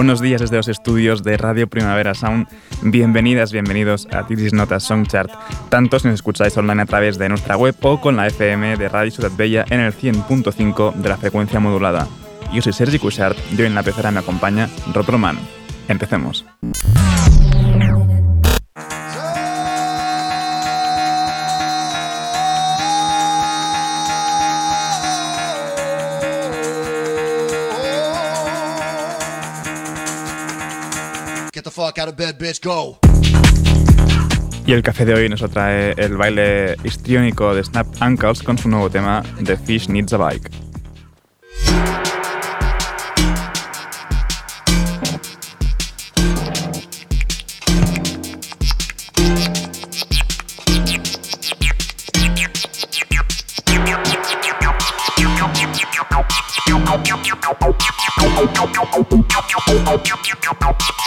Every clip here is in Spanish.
Buenos días desde los estudios de Radio Primavera Sound. Bienvenidas, bienvenidos a Titis Notas Song Chart. Tantos nos escucháis online a través de nuestra web o con la FM de Radio Ciudad Bella en el 100.5 de la frecuencia modulada. Yo soy Sergi Cushart y hoy en la pecera me acompaña Rob Roman. Empecemos. fuck out of bed, bitch, go. Y el café de hoy nos trae el baile histriónico de Snap Uncles con su nuevo tema The Fish Needs a Bike.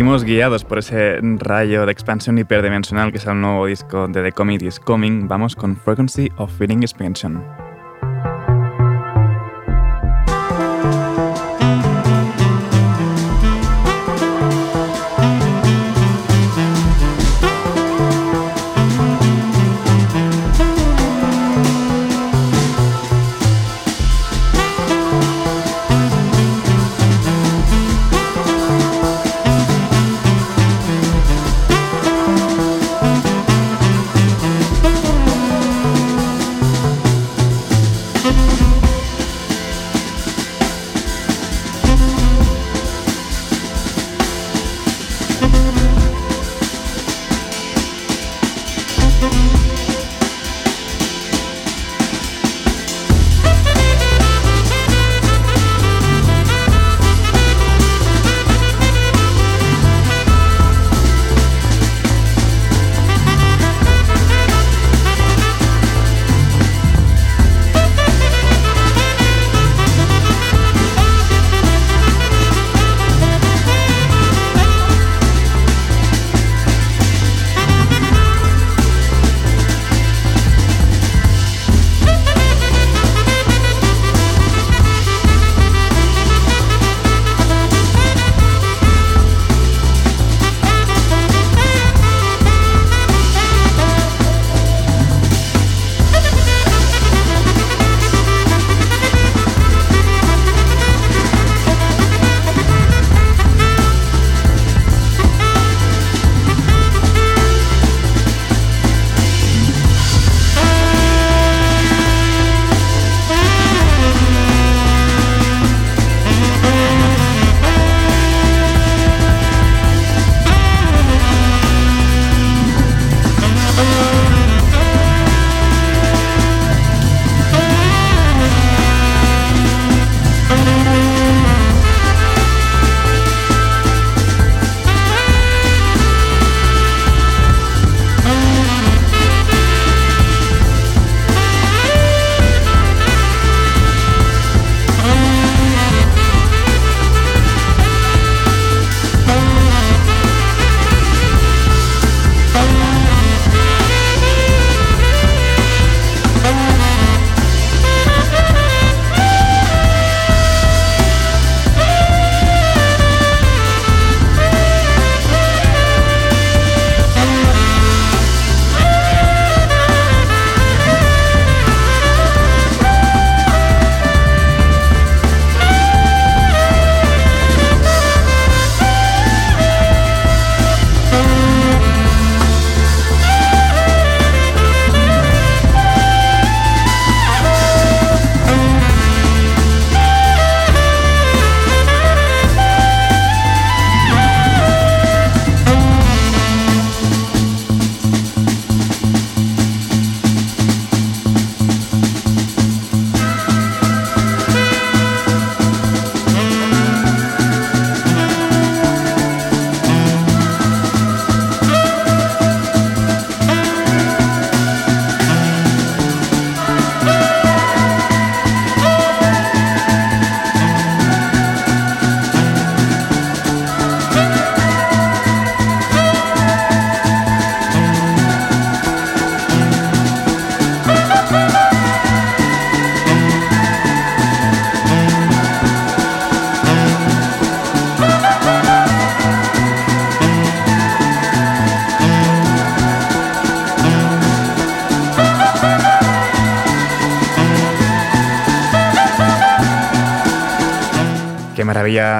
Seguimos guiados por ese rayo de expansión hiperdimensional que es el nuevo disco de The Comedy is Coming. Vamos con Frequency of Feeling Expansion.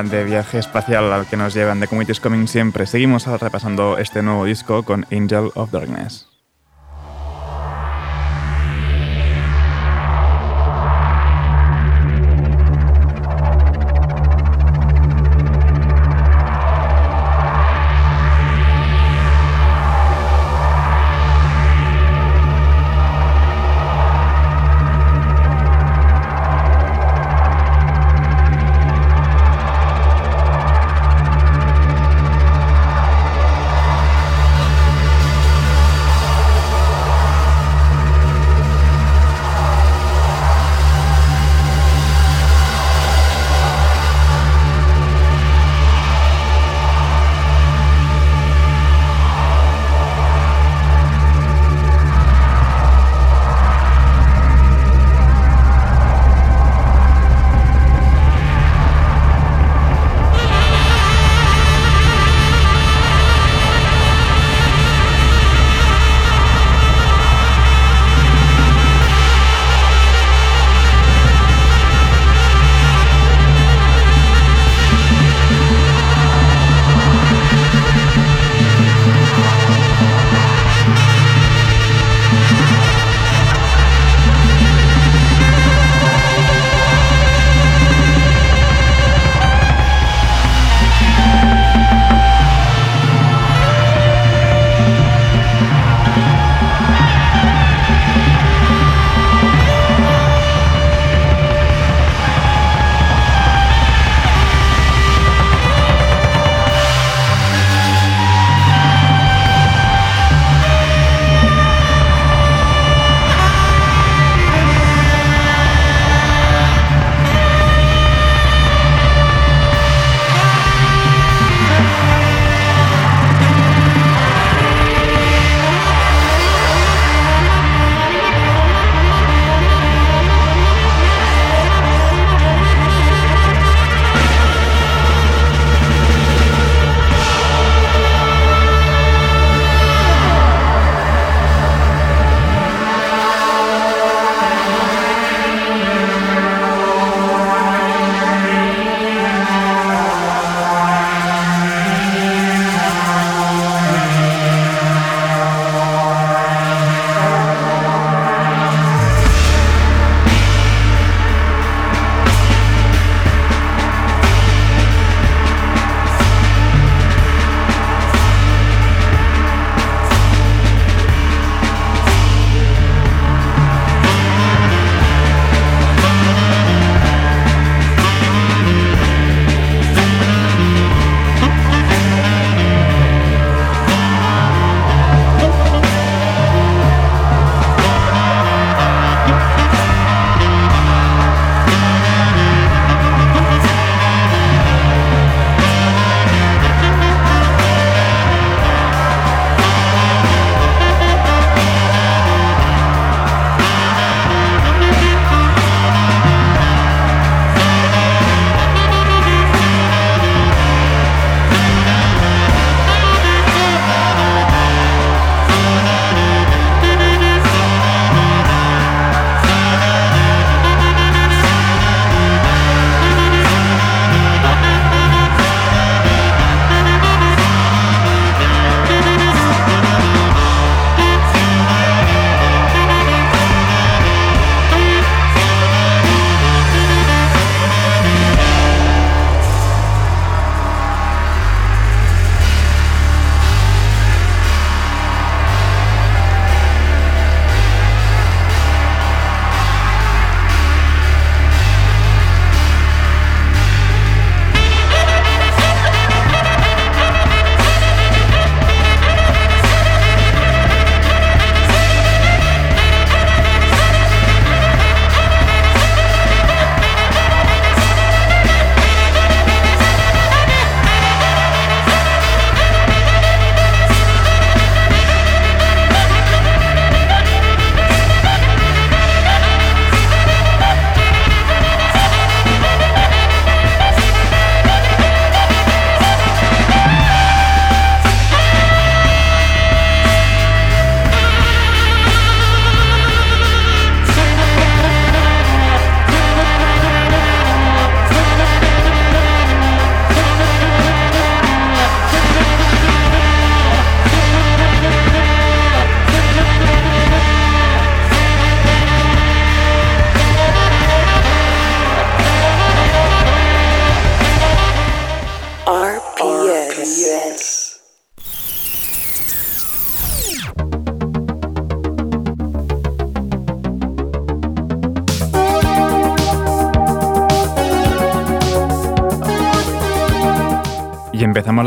De viaje espacial al que nos llevan de Communities Coming siempre. Seguimos repasando este nuevo disco con Angel of Darkness.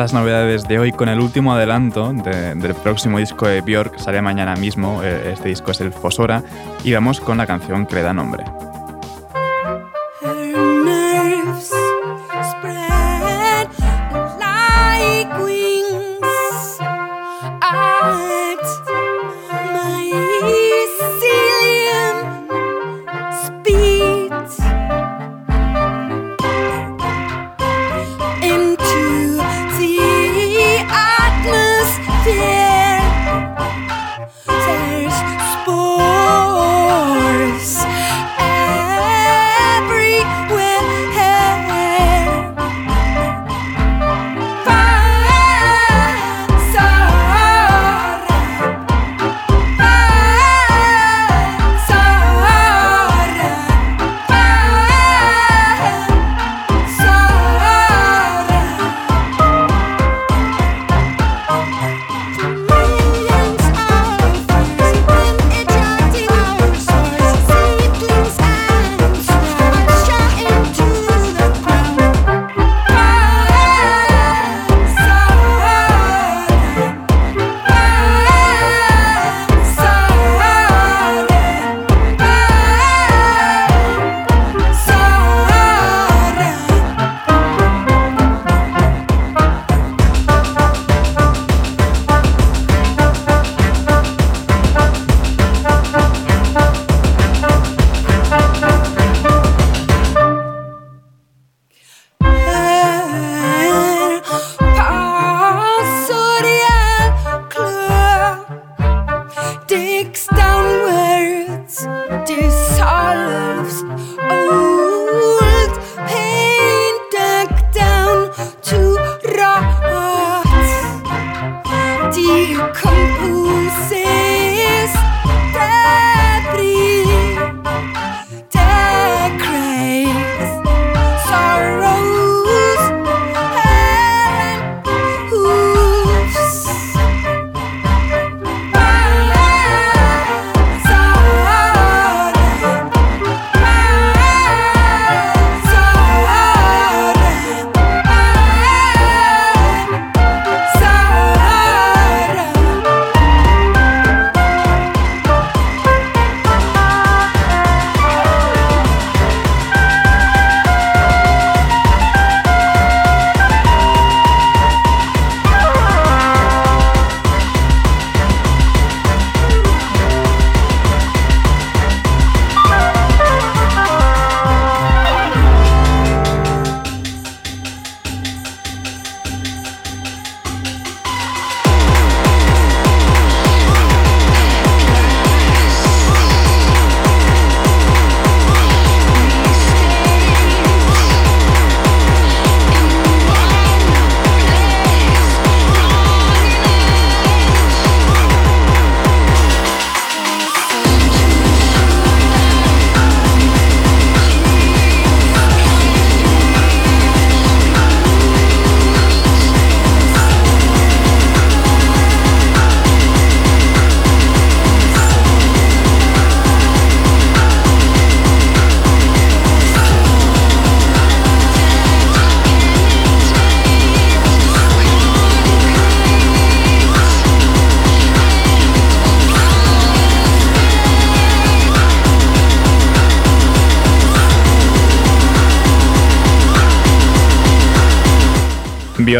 Las novedades de hoy con el último adelanto del próximo disco de Björk, sale mañana mismo, eh, este disco es el Fosora, y vamos con la canción que le da nombre.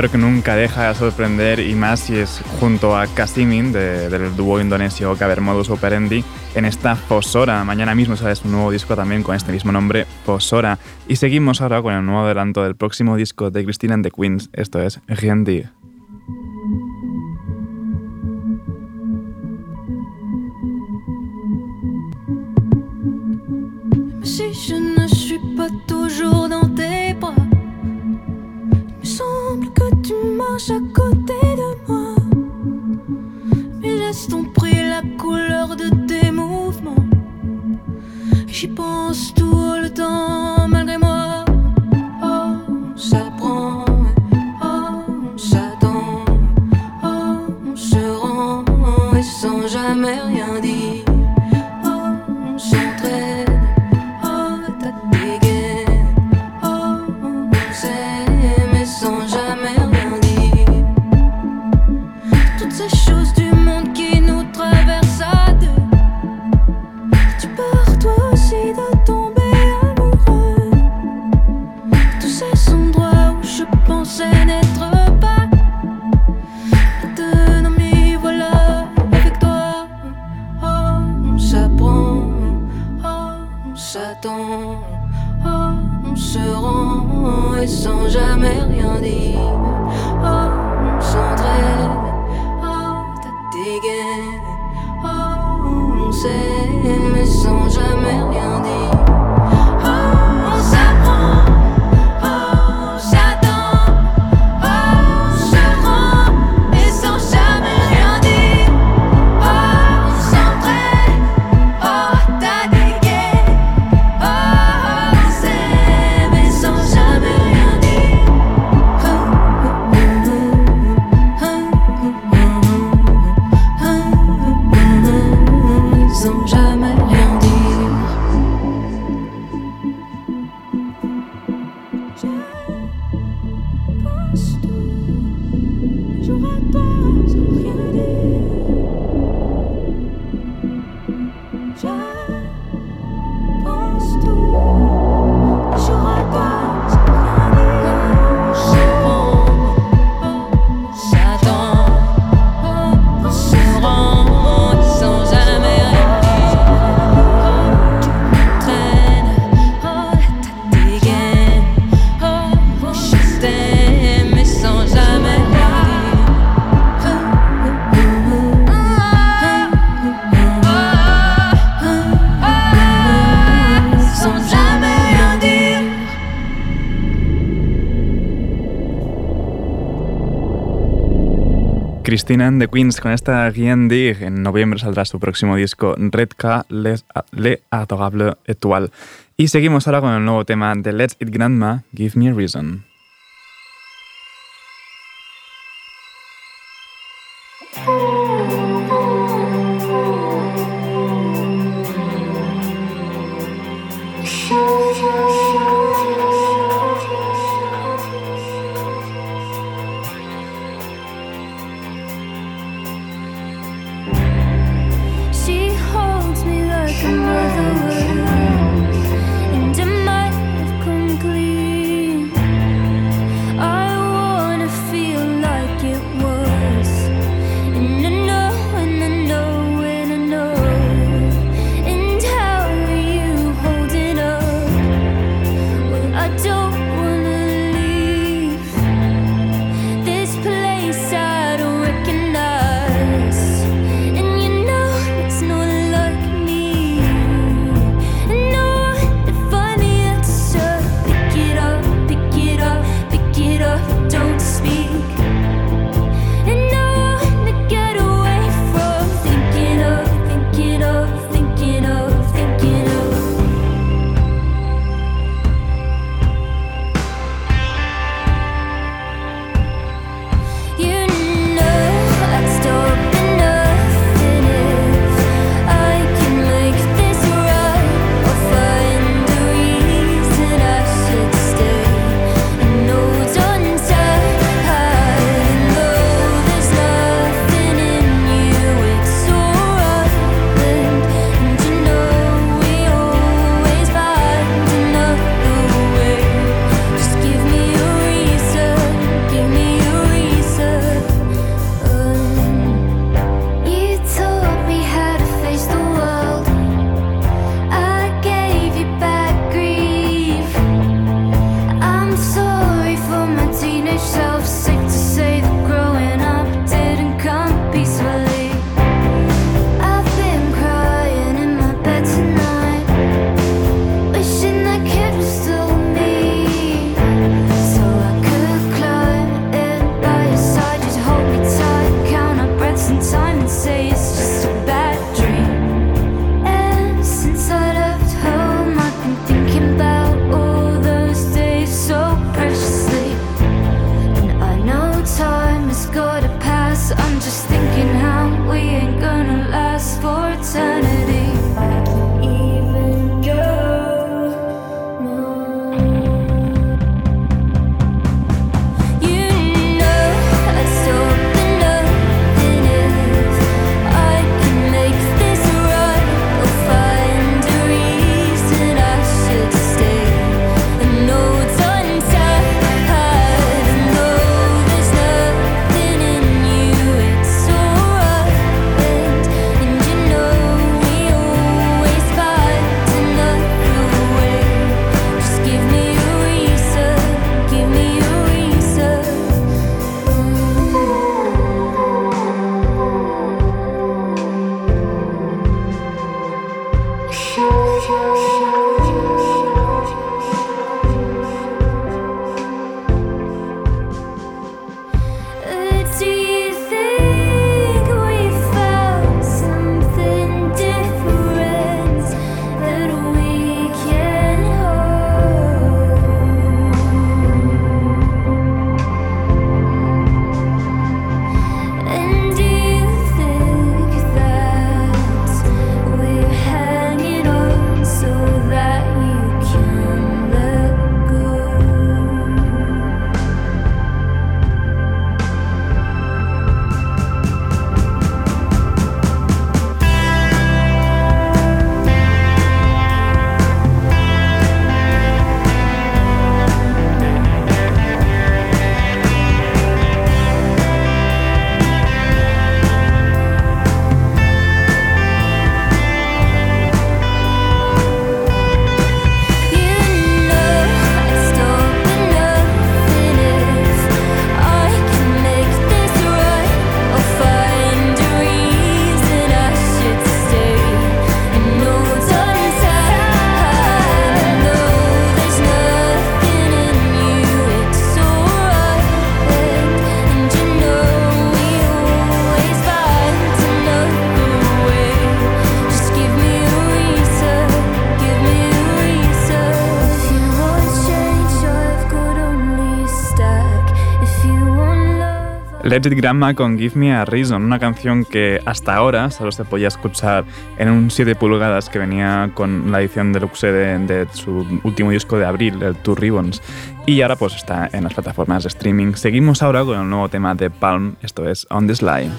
Björk nunca deja de sorprender y más si es junto a Kasimin del dúo indonesio Modus Operandi en esta Fosora. Mañana mismo sale su nuevo disco también con este mismo nombre, Fosora. Y seguimos ahora con el nuevo adelanto del próximo disco de Christine and the Queens, esto es Rien à côté de moi. Mes gestes ont pris la couleur de tes mouvements. J'y pense tout le temps Christina and the Queens con esta Guian Dig. En noviembre saldrá su próximo disco Red K, Les, Le Adorable Etoile. Y seguimos ahora con el nuevo tema de Let's It Grandma, Give Me a Reason. Legit Grandma con Give Me a Reason, una canción que hasta ahora solo se podía escuchar en un 7 pulgadas que venía con la edición deluxe de, de su último disco de abril, el Two Ribbons, y ahora pues está en las plataformas de streaming. Seguimos ahora con el nuevo tema de Palm, esto es On the Sly.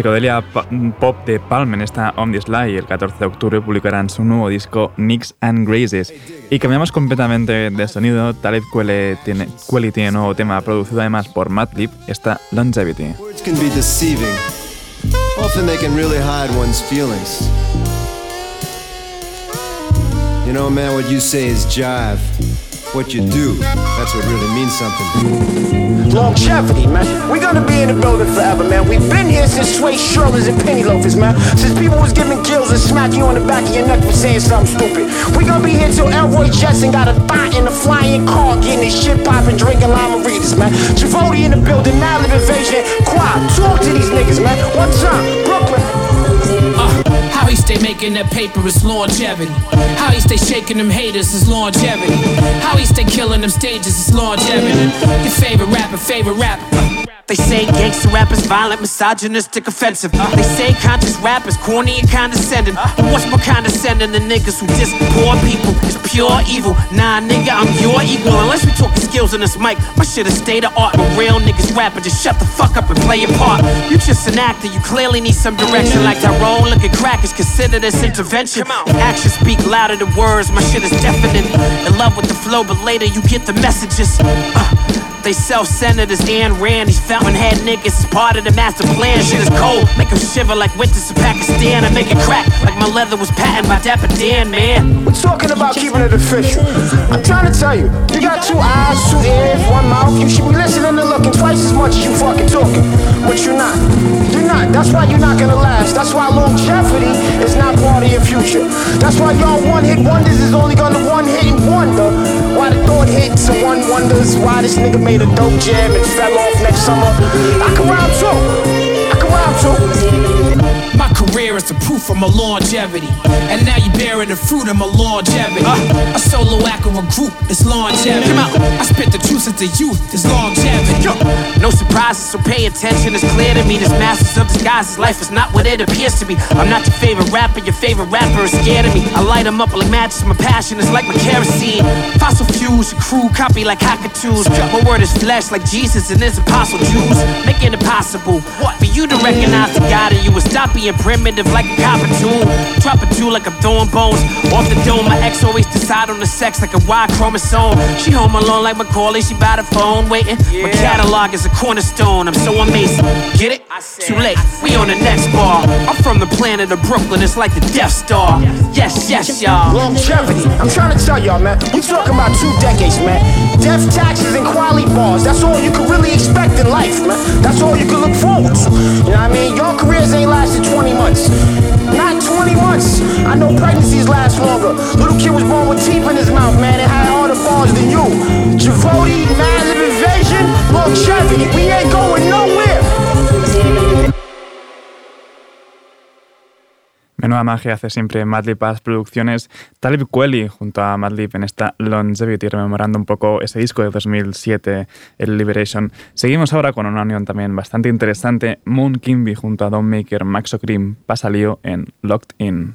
Psicodelia pop de Palm está On The Sly. El 14 de octubre publicarán su nuevo disco Nicks and Graces. Y cambiamos completamente de sonido. Talib Kweli tiene, Kweli tiene nuevo tema producido además por Madlib, está Longevity. You know, man, what you say is jive. What you do, that's what really means something. Longevity, man. We're gonna be in the building forever, man. We've been here since Sway Shirlers and Penny Loafers, man. Since people was giving gills and smack you on the back of your neck for saying something stupid. We're gonna be here till Elroy Jetson got a thought in a flying car, getting his shit poppin', drinking lima readers, man. Javoti in the building, Madlib Invasion, Quad. Talk to these niggas, man. One time, Brooklyn. How he stay making that paper is longevity. How he stay shaking them haters is longevity. How he stay killing them stages is longevity. Your favorite rapper, favorite rapper. They say gangster rappers violent, misogynistic, offensive. They say conscious rappers corny and condescending. But what's more condescending than niggas who diss poor people? It's pure evil. Nah, nigga, I'm your equal. Unless we talking skills in this mic, my shit is state of art. But real niggas rapping, just shut the fuck up and play your part. You just an actor, you clearly need some direction. Like Tyrone, look at crackers, consider this intervention. Actions speak louder than words, my shit is deafening. In love with the flow, but later you get the messages. Uh, they self-centered as Anne Rand. These fountainhead niggas is part of the master plan. Shit is cold, make them shiver like winters in Pakistan. I make it crack like my leather was patented by Dapper Dan, man. We're talking about keeping it official. I'm trying to tell you, you got two eyes, two ears, one mouth. You should be listening and looking twice as much as you fucking talking. But you're not. You're not. That's why you're not gonna last. That's why longevity is not part of your future. That's why y'all one hit wonders is only gonna one hit and wonder. The thought hits and one wonders why this nigga made a dope jam and fell off next summer. I can rhyme too. I can rhyme too. My career is the proof of my longevity. And now you're bearing the fruit of my longevity. a solo act a group it's longevity. Come out, I spit the truth since the youth, it's longevity. Yo, no surprises, so pay attention. It's clear to me this masters of disguises. Life is not what it appears to be. I'm not your favorite rapper, your favorite rapper is scared of me. I light them up like matches, my passion is like my kerosene. Fossil fuels, your crew copy like cockatoos. My word is flesh like Jesus and his apostle Jews. Making it possible for you to recognize the God in you and stop being primitive like a copper tune. Drop a two like I'm throwing bones off the dome. My ex always decide on the sex like a Y chromosome. She home alone like Macaulay, she by the phone waiting. My catalog is a cornerstone. I'm so amazing. Get it? Too late. We on the next bar. I'm from the planet of Brooklyn. It's like the Death Star. Yes, yes, y'all. Longevity. I'm trying to tell y'all, man. We talking about two decades, man. Death taxes and quality bars. That's all you can really expect in life, man. That's all you can look forward to. You know what I mean? Your careers ain't lasted 20 months. Not 20 months. I know pregnancies last longer. Little kid was born with teeth in his mouth, man, It had harder bars than you. Javoti, massive invasion, longevity. We ain't going nowhere. Menuda magia hace siempre Madlib Paz Producciones. Talib Kweli junto a Madlib en esta Longevity, rememorando un poco ese disco de 2007, el Liberation. Seguimos ahora con una unión también bastante interesante. Moon Kimby junto a Don Maker, Max O'Cream, pasa lío en Locked In.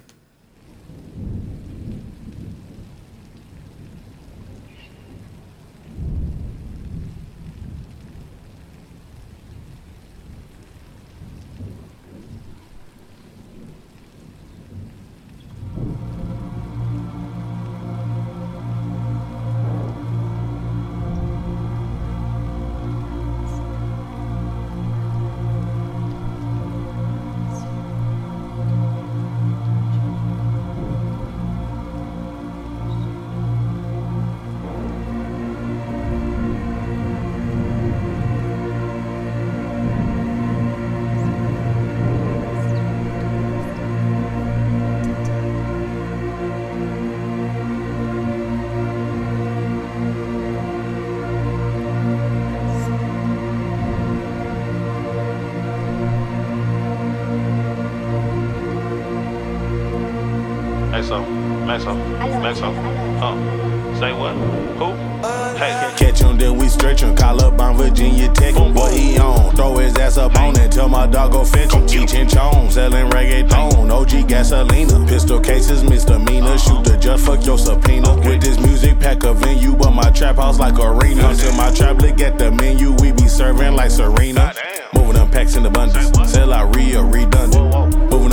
Meso, Meso. Uh, say what? Who? Hey, Catch him, then we stretch him. Call up on Virginia Tech. What he on? Throw his ass up on it. Tell my dog go fetch him. Cheech and Chong, selling reggaeton. OG gasolina. Pistol cases, misdemeanor. Shoot the judge, fuck your subpoena. With this music pack a venue, but my trap house like arena. Come to my trap, look at the menu. We be serving like Serena. Moving them packs in abundance. Sell out real redundant. Moving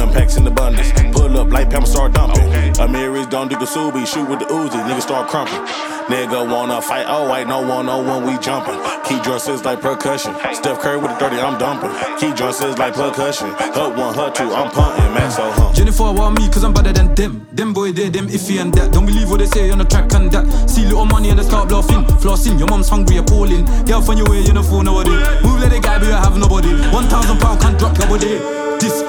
them packs in abundance. Pull up like Pam start dumping. Amiris don't do Kasubi. Shoot with the Uzi. Niggas start crumping. Nigga wanna fight, oh wait, no one, no one, we jumping. Key drum says like percussion. Steph Curry with the 30, I'm dumping. Key drum says like percussion. Hut one, hut two, I'm punting. Max so hump. Jennifer want me cause I'm better than them. Them boy they them iffy and that. Don't believe what they say on the track and that. See little money and they start bluffing. Flossing, your mom's hungry, appalling. Girl from your way, you know fool nobody. Move like a guy, but you have nobody. One thousand pound can't drop your body.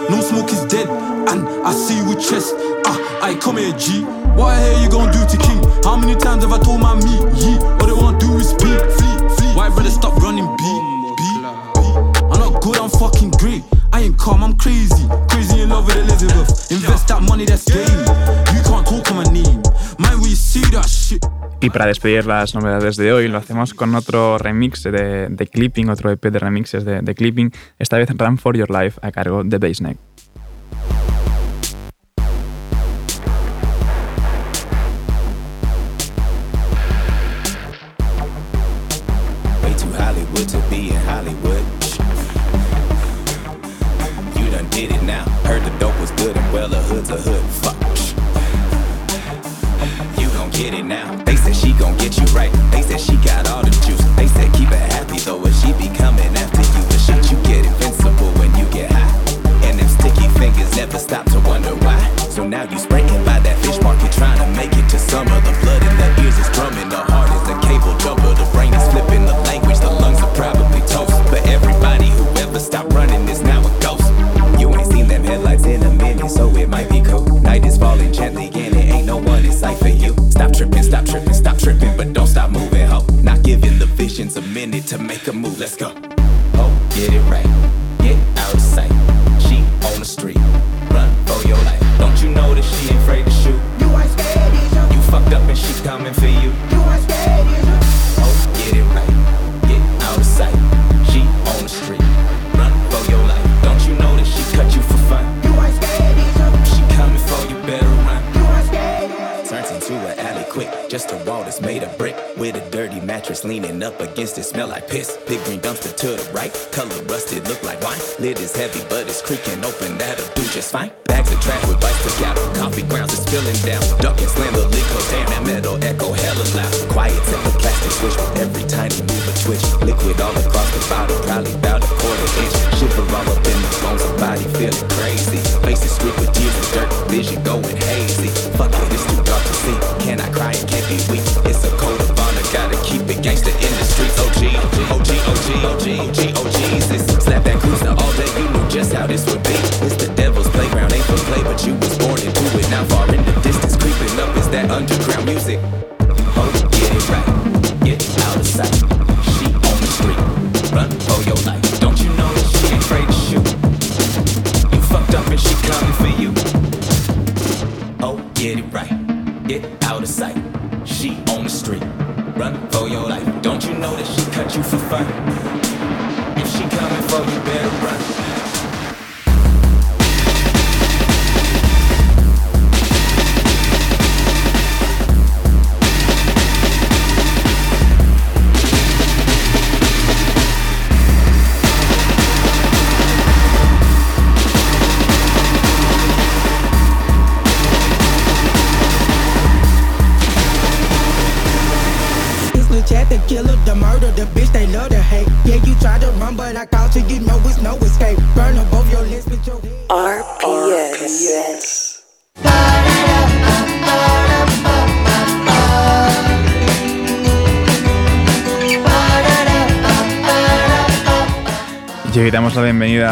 No smoke is dead. And I see you with chest. Ah, I come here, G. What I hear you gon' do to King? How many times have I told my me, ye? All they wanna do is speak, flee, flee. Why brother stop running, B, B? I'm not good, I'm fucking great. I ain't calm, I'm crazy. Crazy in love with Elizabeth. Invest that money, that's game. You can't talk on my name. Man, we see that shit. Y para despedir las novedades de hoy, lo hacemos con otro remix de, de Clipping, otro EP de remixes de, Clipping, esta vez Run for Your Life a cargo de Bassneck.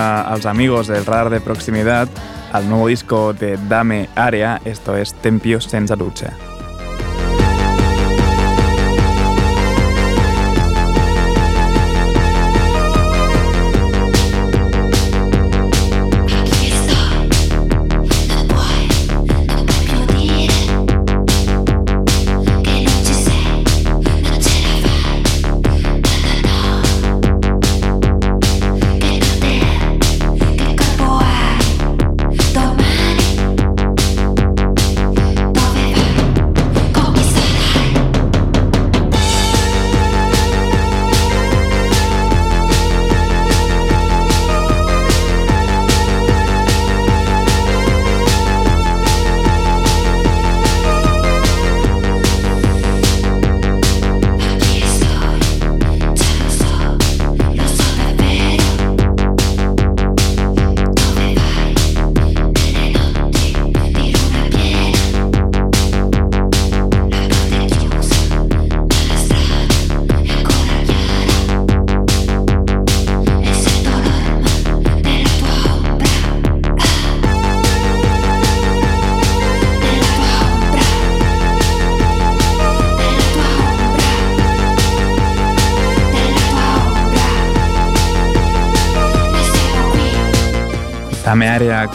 a, als amigos del radar de proximidad al nuevo disco de Dame Área, esto es Tempio senza ducha.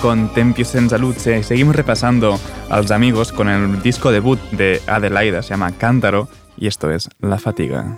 Con Tempio senza luce. Seguimos repasando a los amigos con el disco debut de Adelaida, se llama Cántaro, y esto es La Fatiga.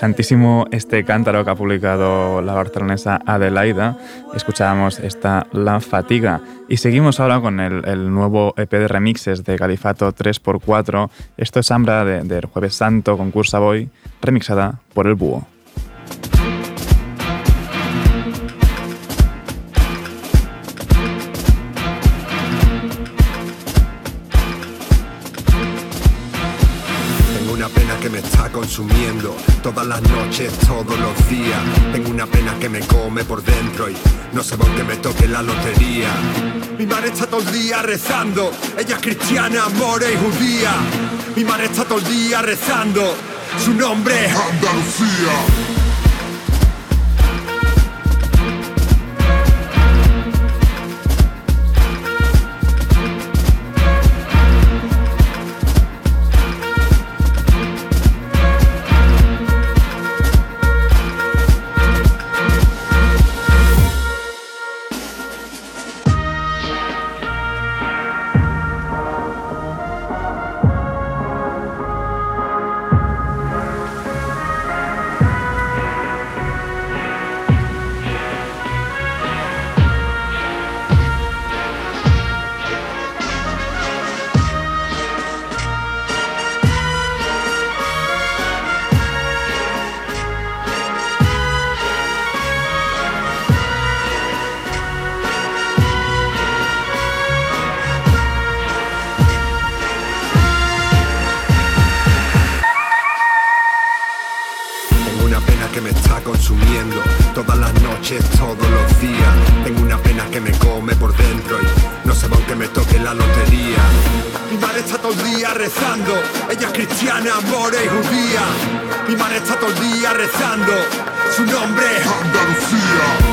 Interesantísimo este cántaro que ha publicado la barcelonesa Adelaida. Escuchábamos esta La Fatiga. Y seguimos ahora con el, nuevo EP de remixes de Califato 3x4. Esto es Ambra de- del Jueves Santo con Cursa Boy, remixada por el Búho. Consumiendo todas las noches, todos los días. Tengo una pena que me come por dentro y no sé por qué me toque la lotería. Mi madre está todo el día rezando, ella es cristiana, more y judía. Mi madre está todo el día rezando, su nombre es Andalucía. Su nombre Andalucía.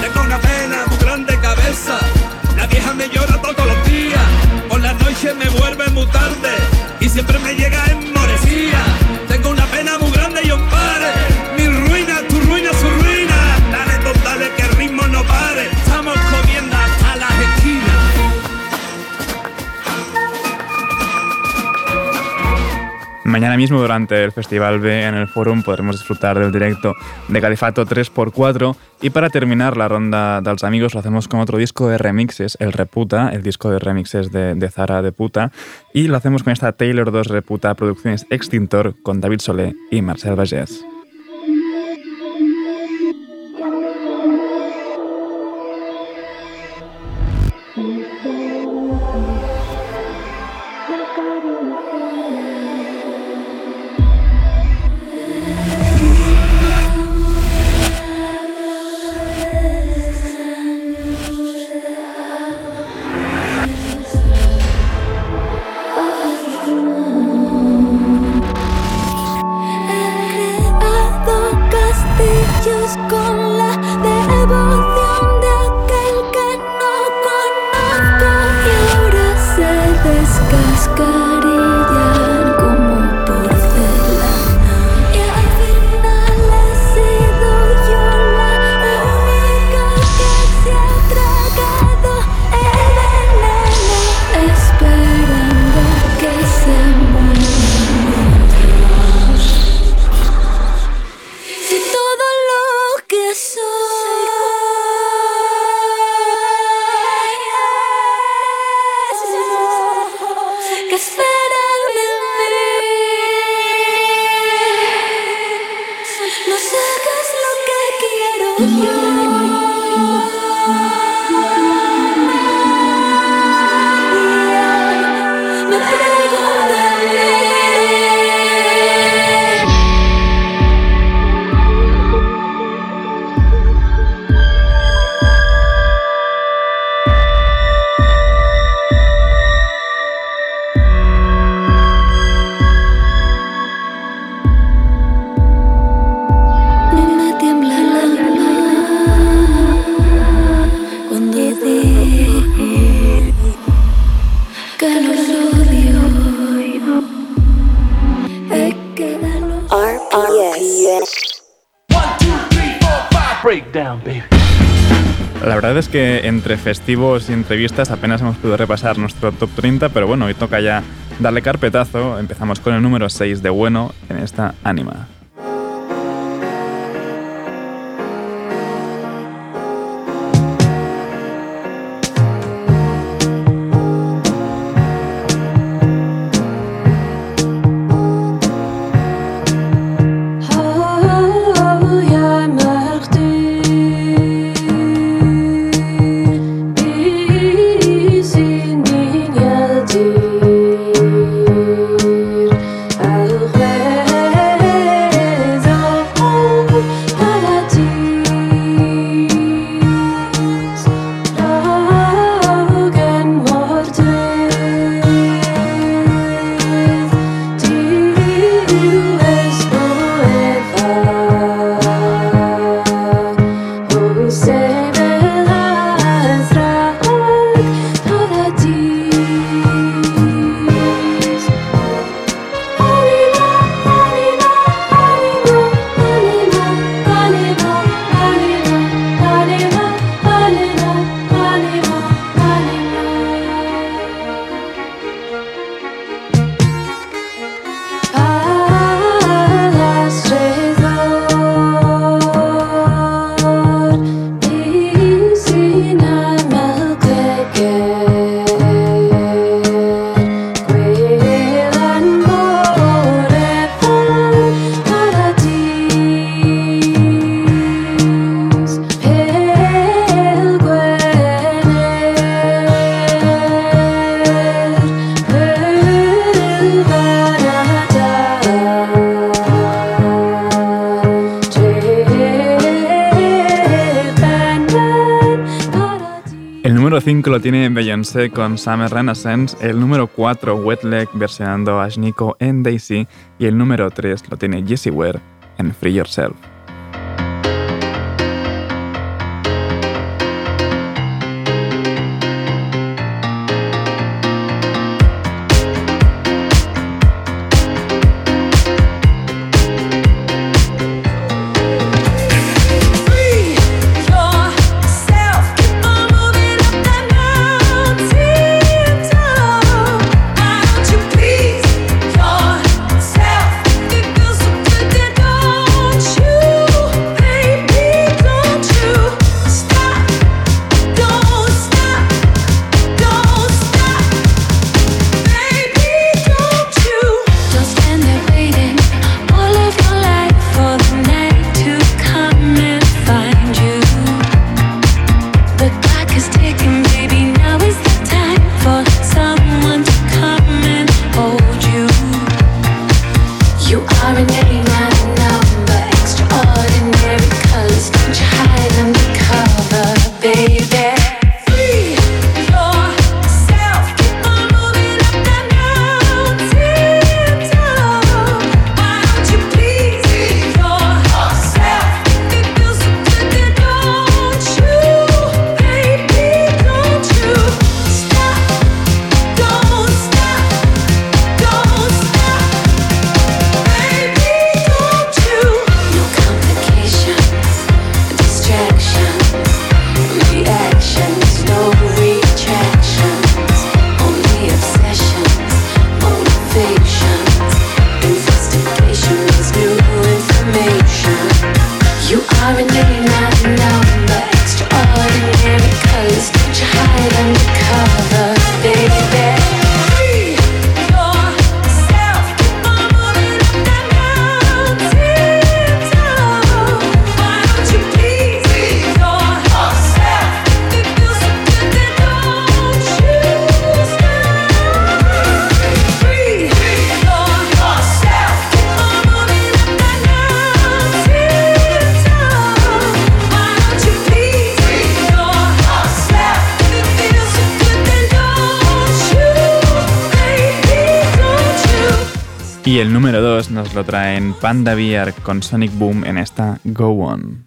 Durante el Festival B en el Forum podremos disfrutar del directo de Califato 3x4 y para terminar la ronda dels amigos lo hacemos con otro disco de remixes, el Reputa, el disco de remixes de, de Zara de Puta y lo hacemos con esta Taylor 2 Reputa Producciones Extintor con David Solé y Marcel Bagés. 不。Entre festivos y entrevistas apenas hemos podido repasar nuestro top 30, pero bueno, hoy toca ya darle carpetazo. Empezamos con el número 6 de bueno en esta Anima. Tiene Beyoncé con Summer Renaissance, el número 4 Wet Leg versionando a Ashniko en Daisy y el número 3 lo tiene Jessie Ware en Free Yourself. Nos lo traen Panda Beer con Sonic Boom en esta Go On.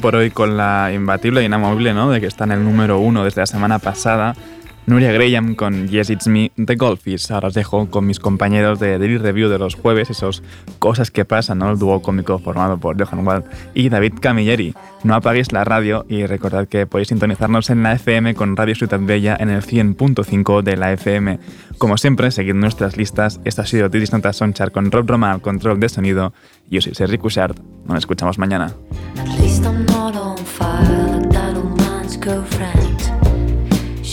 por hoy con la imbatible y inamovible, ¿no? De que está en el número uno desde la semana pasada. Nuria Graham con Yes It's Me de Golfies. Ahora os dejo con mis compañeros de Daily Review de los jueves, esos cosas que pasan, ¿no? El dúo cómico formado por Johan Wald y David Camilleri. No apaguéis la radio y recordad que podéis sintonizarnos en la FM con Radio Ciudad Bella en el 100.5 de la FM. Como siempre, seguid nuestras listas. Esta ha sido Tiris Notas Sonchar con Rob Roma al control de sonido. Yo soy Sergi Cushart. Nos escuchamos mañana.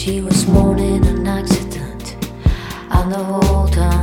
She was born in an accident, and the whole time.